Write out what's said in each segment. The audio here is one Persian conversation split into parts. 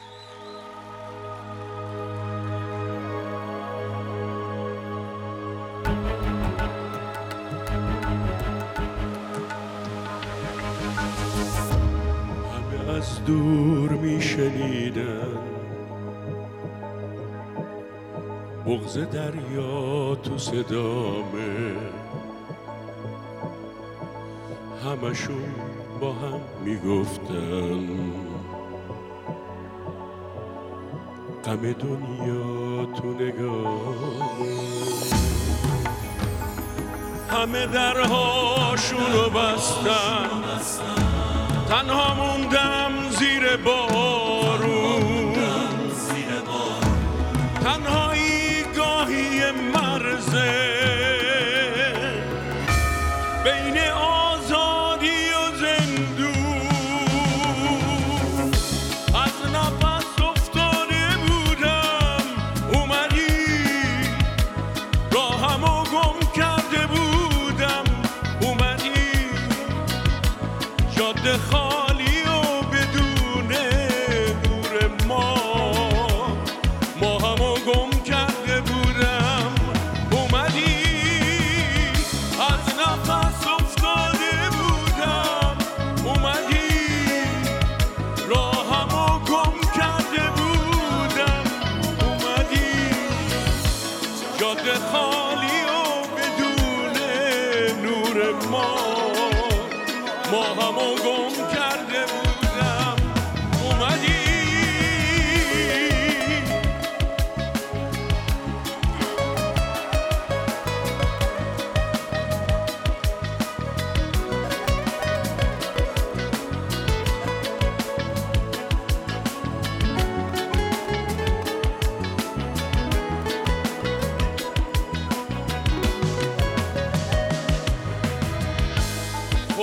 همه از دور میشنیدن. بغز دریا تو صدامه. همشون با هم می‌گفتن. غم دنیا تو نگامه همه درهاشونو بستن. تنها موندم زیر بارون. تنهایی گاهی مرزه. بین آزادی جاده خالی و بدون نور ما. ما همو گم کرده بودم. اومدی. از نفس افتاده بودم. اومدی. راهمو گم کرده بودم. اومدی. جاده خالی و بدون نور ما. ما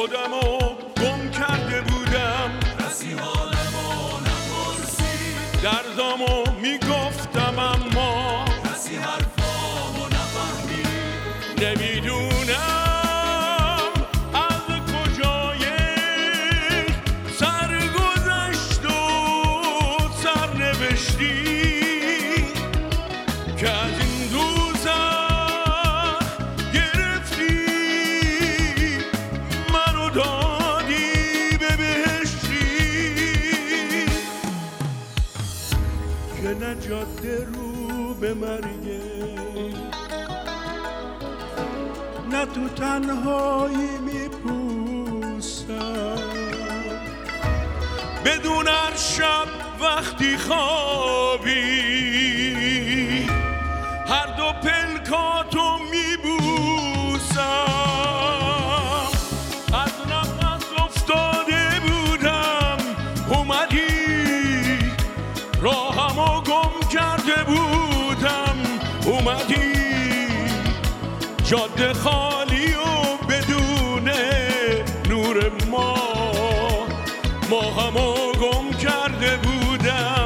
خودمو گم کرده بودم. کسی حالمو نپرسی دردامو می‌گفتم اما کسی حرفامو نفهمی نمی‌دونم از دادی به بهشتی. که نه جاده رو به مرگه نه تو تنهایی میپوسم. بدون هر شب وقتی خوابی اومدی جاده خالی و بدون نور ما. ما همو گم کرده بودم.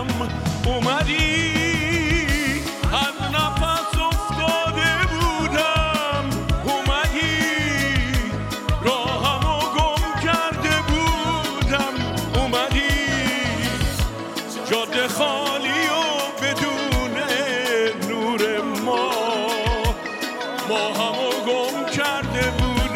همو گم کرده بود.